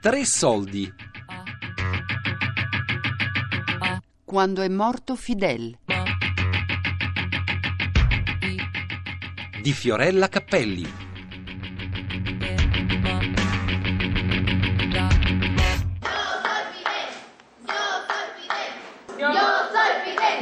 Tre soldi. Quando è morto Fidel. Di Fiorella Cappelli.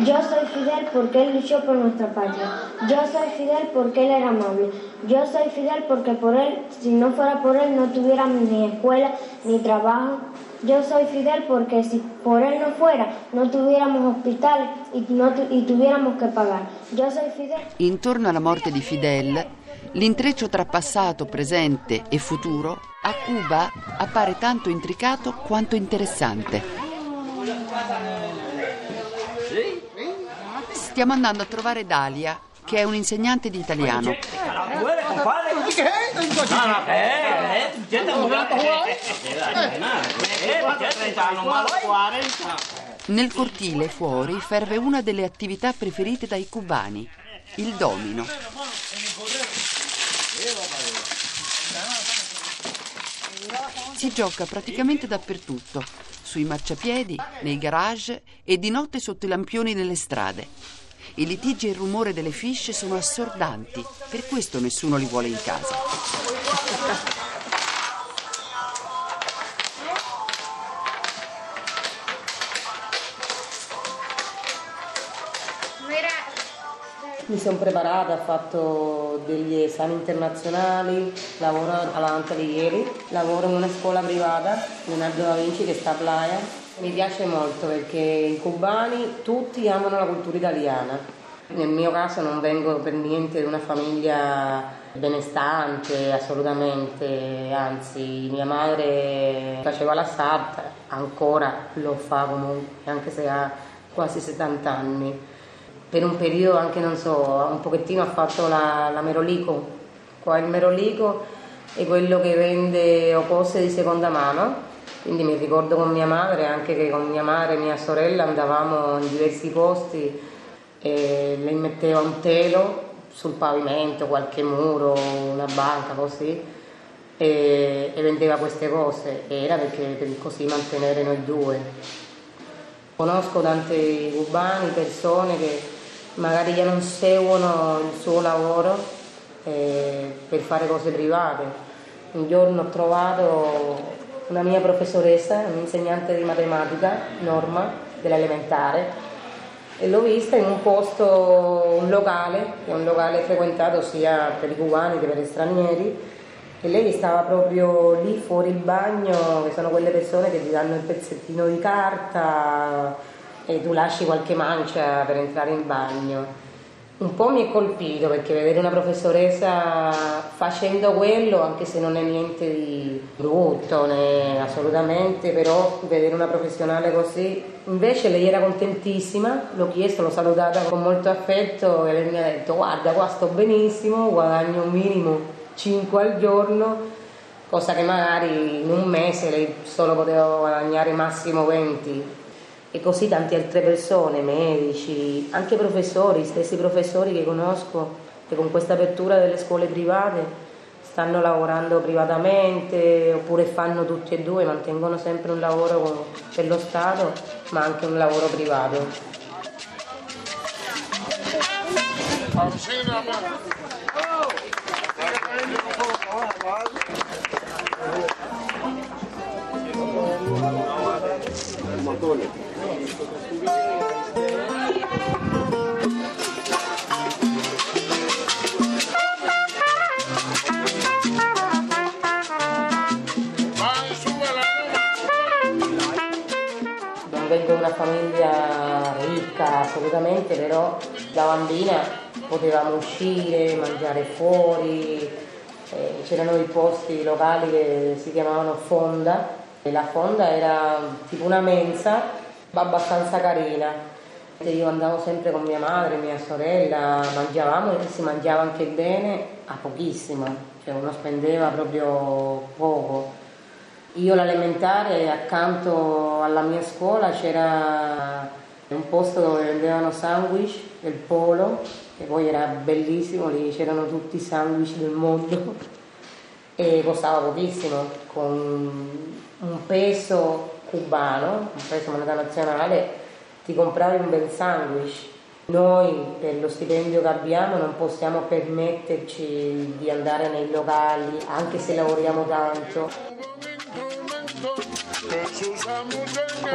Yo soy Fidel porque él luchó por nuestra patria. Yo soy Fidel porque él era amable. Yo soy Fidel porque por él, si no fuera por él, no tuviéramos ni escuela ni trabajo. Yo soy Fidel porque si por él no fuera, no tuviéramos hospital y, no tu- y tuviéramos que pagar. Yo soy Fidel. Intorno alla morte di Fidel, l'intreccio tra passato, presente e futuro a Cuba appare tanto intricato quanto interessante. Stiamo andando a trovare Dalia, che è un'insegnante di italiano. Nel cortile fuori ferve una delle attività preferite dai cubani, il domino. Si gioca praticamente dappertutto, sui marciapiedi, nei garage e di notte sotto i lampioni nelle strade. I litigi e il rumore delle fisce sono assordanti, per questo nessuno li vuole in casa. Mi sono preparata, ho fatto degli esami internazionali, lavoro all'Antalieri, lavoro in una scuola privata, Leonardo da Vinci che sta a Playa. Mi piace molto perché i cubani tutti amano la cultura italiana. Nel mio caso non vengo per niente da una famiglia benestante, assolutamente, anzi mia madre faceva la sarta, ancora lo fa comunque, anche se ha quasi 70 anni per un periodo anche non so, un pochettino ha fatto la, la Merolico. Qua il Merolico è quello che vende o cose di seconda mano, quindi mi ricordo con mia madre, anche che con mia madre e mia sorella andavamo in diversi posti e lei metteva un telo sul pavimento, qualche muro, una banca così e, e vendeva queste cose, era perché per così mantenere noi due. Conosco tanti cubani, persone che magari già non seguono il suo lavoro eh, per fare cose private. Un giorno ho trovato una mia professoressa, un'insegnante di matematica, Norma, dell'elementare, e l'ho vista in un posto, un locale, che è un locale frequentato sia per i cubani che per gli stranieri, e lei stava proprio lì fuori il bagno, che sono quelle persone che ti danno il pezzettino di carta e tu lasci qualche mancia per entrare in bagno. Un po' mi è colpito perché vedere una professoressa facendo quello, anche se non è niente di brutto, né assolutamente, però vedere una professionale così. Invece lei era contentissima, l'ho chiesto, l'ho salutata con molto affetto e lei mi ha detto guarda qua sto benissimo, guadagno un minimo 5 al giorno, cosa che magari in un mese lei solo poteva guadagnare massimo 20 e così tante altre persone, medici, anche professori, stessi professori che conosco che con questa apertura delle scuole private stanno lavorando privatamente oppure fanno tutti e due, mantengono sempre un lavoro per lo Stato ma anche un lavoro privato. Non assolutamente, però da bambina potevamo uscire, mangiare fuori, eh, c'erano i posti locali che si chiamavano fonda e la fonda era tipo una mensa abbastanza carina. Io andavo sempre con mia madre, mia sorella, mangiavamo e si mangiava anche bene a pochissimo, cioè uno spendeva proprio poco. Io l'elementare accanto alla mia scuola c'era un posto dove vendevano sandwich del polo, che poi era bellissimo, lì c'erano tutti i sandwich del mondo. e costava pochissimo, con un peso cubano, un peso moneta nazionale, ti compravi un bel sandwich. Noi per lo stipendio che abbiamo non possiamo permetterci di andare nei locali, anche se lavoriamo tanto.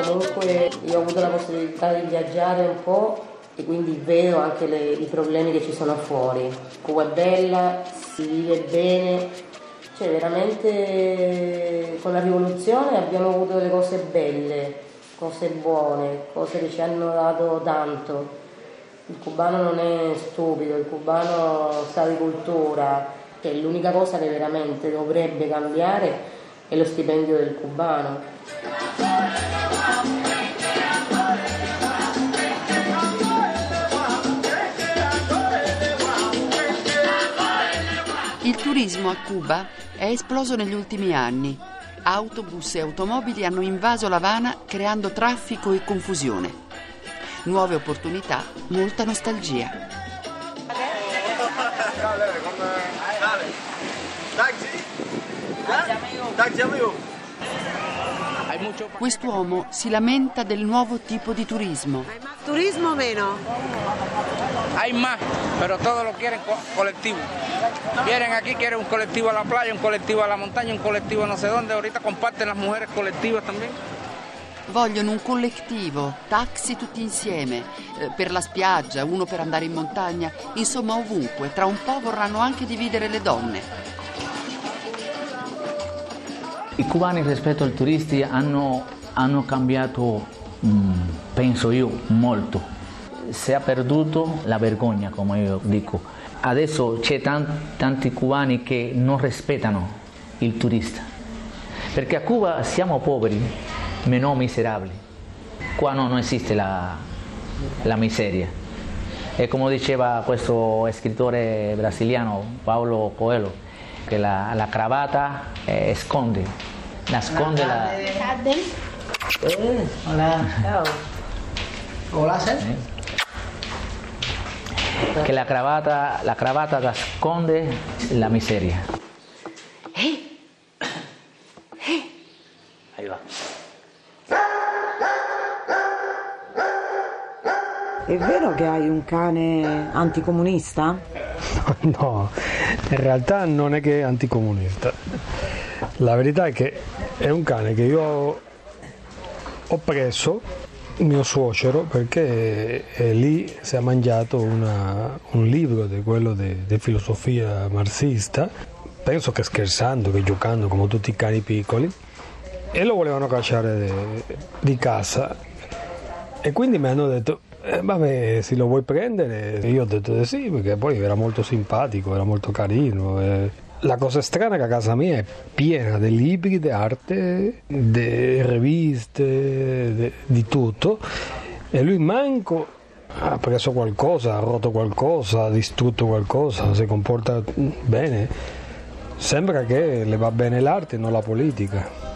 Comunque io ho avuto la possibilità di viaggiare un po' e quindi vedo anche le, i problemi che ci sono fuori. Cuba è bella, si vive bene, cioè veramente con la rivoluzione abbiamo avuto delle cose belle, cose buone, cose che ci hanno dato tanto. Il cubano non è stupido, il cubano sa di cultura, cioè, l'unica cosa che veramente dovrebbe cambiare è lo stipendio del cubano. Il turismo a Cuba è esploso negli ultimi anni. Autobus e automobili hanno invaso l'Havana creando traffico e confusione. Nuove opportunità, molta nostalgia. Quest'uomo si lamenta del nuovo tipo di turismo. ¿Turismo o menos? Hay más, pero todos lo quieren co- colectivo. Vienen aquí, quieren un colectivo a la playa, un colectivo a la montaña, un colectivo no sé dónde. Ahorita comparten las mujeres colectivas también. Vogliono un collettivo, taxi tutti insieme, eh, per la spiaggia, uno per andare in montagna, insomma ovunque. Tra un po' vorranno anche dividere le donne. I cubani rispetto ai turisti hanno, hanno cambiato, mm, penso io, molto. Si è perduto la vergogna, come io dico. Adesso c'è tan- tanti cubani che non rispettano il turista. Perché a Cuba siamo poveri, ma non miserabili. Qua no- non esiste la, la miseria. E come diceva questo scrittore brasiliano, Paolo Coelho, che la, la cravatta eh, sconde, nasconde la... Hola, ciao. che la cravatta, la cravatta nasconde la miseria. Ahí va. È vero che hai un cane anticomunista? No, in realtà non è che è anticomunista. La verità è che è un cane che io ho preso, mio suocero, perché eh, lì si è mangiato una- un libro di quello di filosofia marxista, penso che scherzando, che giocando come tutti i cani piccoli, e lo volevano cacciare di, di casa. E quindi mi hanno detto, eh, vabbè, se lo vuoi prendere? Io ho detto di sì, perché poi era molto simpatico, era molto carino. e La cosa strana è che a casa mia è piena di libri di arte, di riviste, di tutto, e lui manco ha preso qualcosa, ha rotto qualcosa, ha distrutto qualcosa, si comporta bene. Sembra che le va bene l'arte e non la politica.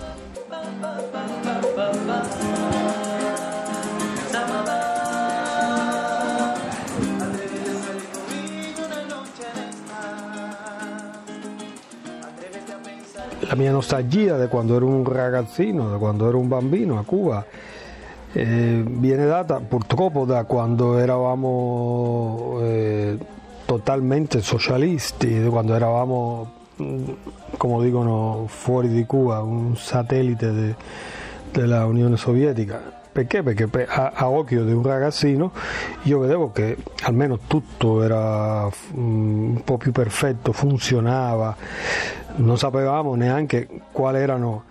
Mia nostalgia da quando ero un ragazzino, da quando ero un bambino a Cuba, eh, viene data purtroppo da quando eravamo eh, totalmente socialisti, da quando eravamo, mh, come dicono, fuori di Cuba, un satellite de- della Unione Sovietica. Perché? Perché pe- a, a occhio di un ragazzino io vedevo che almeno tutto era mm, un po' più perfetto, funzionava, non sapevamo neanche quali erano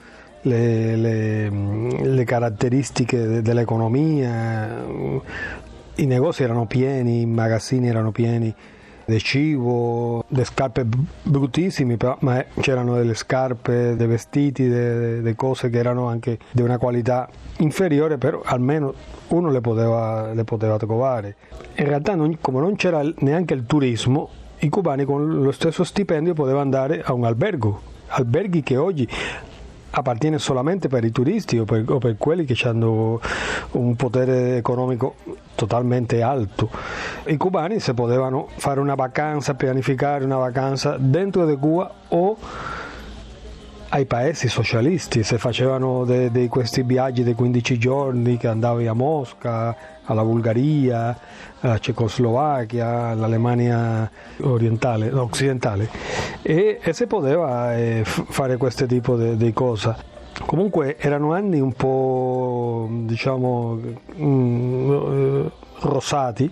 le, le- le caratteristiche de- dell'economia, i negozi erano pieni, i magazzini erano pieni di cibo, di scarpe bruttissime, però- ma c'erano delle scarpe, dei vestiti, delle cose che erano anche di una qualità inferiore, però almeno uno le poteva, le poteva trovare. In realtà, non- come non c'era neanche il turismo, i cubani con lo stesso stipendio potevano andare a un albergo, alberghi che oggi appartiene solamente per i turisti o per, o per quelli che hanno un potere economico totalmente alto. I cubani se potevano fare una vacanza, pianificare una vacanza dentro di Cuba o ai paesi socialisti, se facevano di de questi viaggi di 15 giorni che andavi a Mosca, alla Bulgaria, alla Cecoslovacchia, all'Alemania orientale, occidentale e, e si poteva eh, fare questo tipo di cose. Comunque erano anni un po' diciamo mm, rosati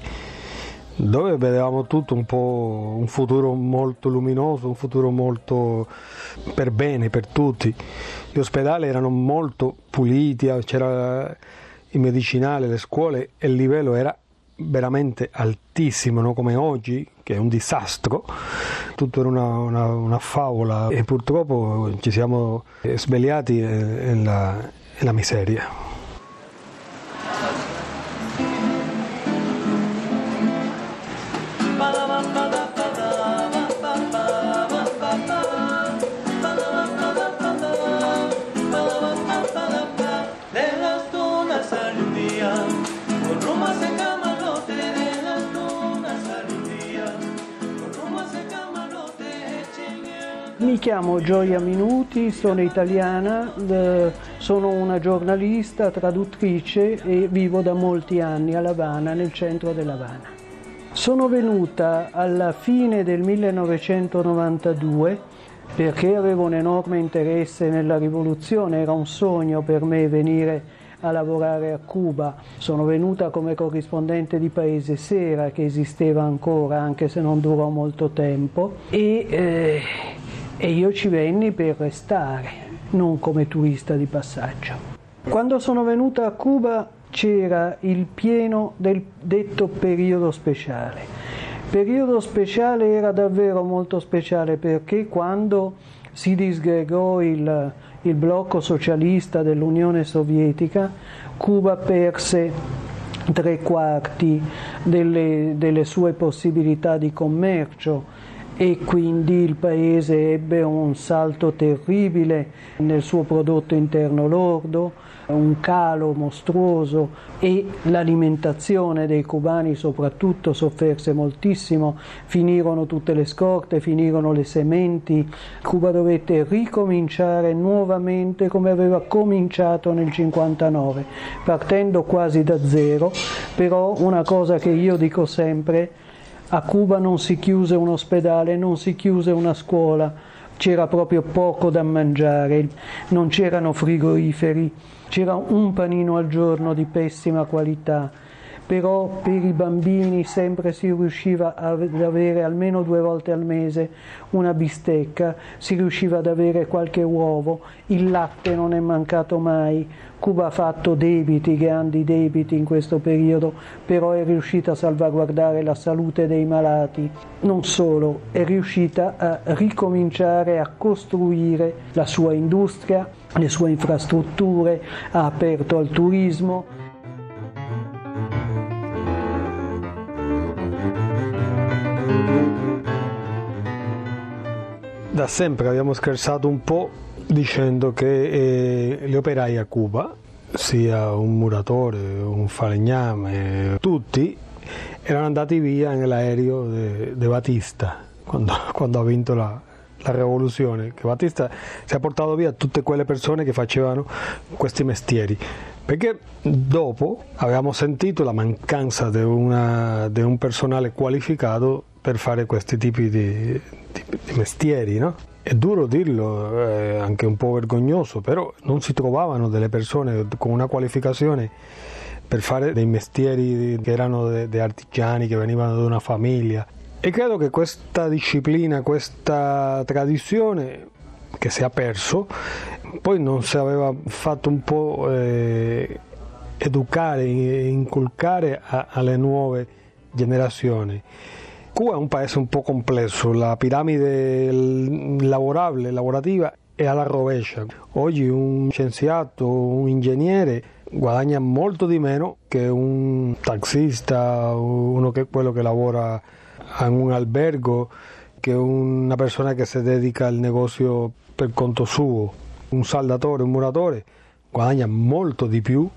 dove vedevamo tutto un po' un futuro molto luminoso, un futuro molto per bene per tutti. Gli ospedali erano molto puliti, c'era i medicinali, le scuole e il livello era veramente altissimo, non come oggi che è un disastro, tutto era una, una, una favola e purtroppo ci siamo svegliati nella, nella miseria. Mi chiamo Gioia Minuti, sono italiana, sono una giornalista, traduttrice e vivo da molti anni a Lavana, nel centro dell'Havana. Sono venuta alla fine del 1992 perché avevo un enorme interesse nella rivoluzione, era un sogno per me venire a lavorare a Cuba. Sono venuta come corrispondente di Paese Sera che esisteva ancora anche se non durò molto tempo e eh, e io ci venni per restare, non come turista di passaggio. Quando sono venuta a Cuba c'era il pieno del detto periodo speciale. Periodo speciale era davvero molto speciale perché quando si disgregò il, il blocco socialista dell'Unione Sovietica, Cuba perse tre quarti delle, delle sue possibilità di commercio e quindi il paese ebbe un salto terribile nel suo prodotto interno lordo, un calo mostruoso e l'alimentazione dei cubani soprattutto sofferse moltissimo, finirono tutte le scorte, finirono le sementi, Cuba dovette ricominciare nuovamente come aveva cominciato nel 59, partendo quasi da zero, però una cosa che io dico sempre a Cuba non si chiuse un ospedale, non si chiuse una scuola, c'era proprio poco da mangiare, non c'erano frigoriferi, c'era un panino al giorno di pessima qualità, però per i bambini sempre si riusciva ad avere almeno due volte al mese una bistecca, si riusciva ad avere qualche uovo, il latte non è mancato mai, Cuba ha fatto debiti, grandi debiti in questo periodo, però è riuscita a salvaguardare la salute dei malati. Non solo, è riuscita a ricominciare a costruire la sua industria, le sue infrastrutture, ha aperto al turismo. Da sempre abbiamo scherzato un po' dicendo che eh, gli operai a Cuba, sia un muratore, un falegname, tutti erano andati via nell'aereo di Batista quando, quando, ha vinto la, la rivoluzione, che Batista si è portato via tutte quelle persone che facevano questi mestieri. Perché dopo avevamo sentito la mancanza di, di un personale qualificato per fare questi tipi di, di, di mestieri, no? È duro dirlo, è anche un po' vergognoso, però non si trovavano delle persone con una qualificazione per fare dei mestieri che erano dei artigiani, che venivano da una famiglia. E credo che questa disciplina, questa tradizione che si è perso, poi non si aveva fatto un po' eh, educare, inculcare a, alle nuove generazioni. Cuba è un paese un po' complesso, la piramide lavorabile, lavorativa è alla rovescia. Oggi un scienziato, un ingegnere guadagna molto di meno che un taxista, uno che quello che lavora in un albergo, che una persona che si dedica al negozio per conto suo. Un saldatore, un muratore guadagna molto di più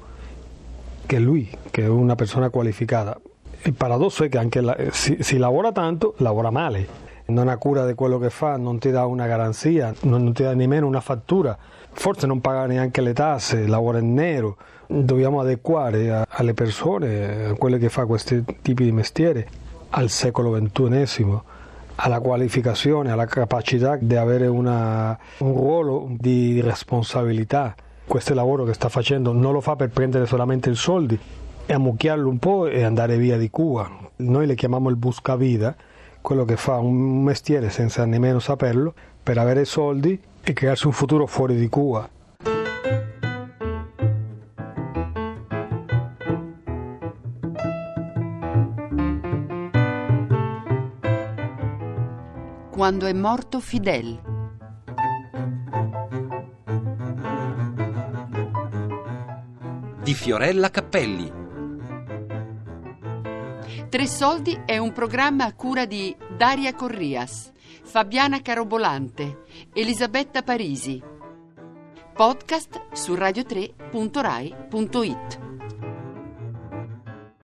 che lui, che è una persona qualificata. Il paradosso è che anche la, si, si, lavora tanto, lavora male. non ha cura di quello che fa, non ti dà una garanzia, non ti dà nemmeno una fattura, forse non paga neanche le tasse, lavora in nero. Dobbiamo adeguare alle persone, a quelle che fa questi tipi di mestiere, al secolo XXI, alla qualificazione, alla capacità di avere una, un ruolo di responsabilità. Questo lavoro che sta facendo non lo fa per prendere solamente i soldi e ammucchiarlo un po' e andare via di Cuba. Noi le chiamiamo il buscavida, quello che fa un mestiere senza nemmeno saperlo per avere soldi e crearsi un futuro fuori di Cuba. Quando è morto Fidel. Di Fiorella Cappelli. Tre soldi è un programma a cura di Daria Corrias, Fabiana Carobolante, Elisabetta Parisi. Podcast su radio3.rai.it.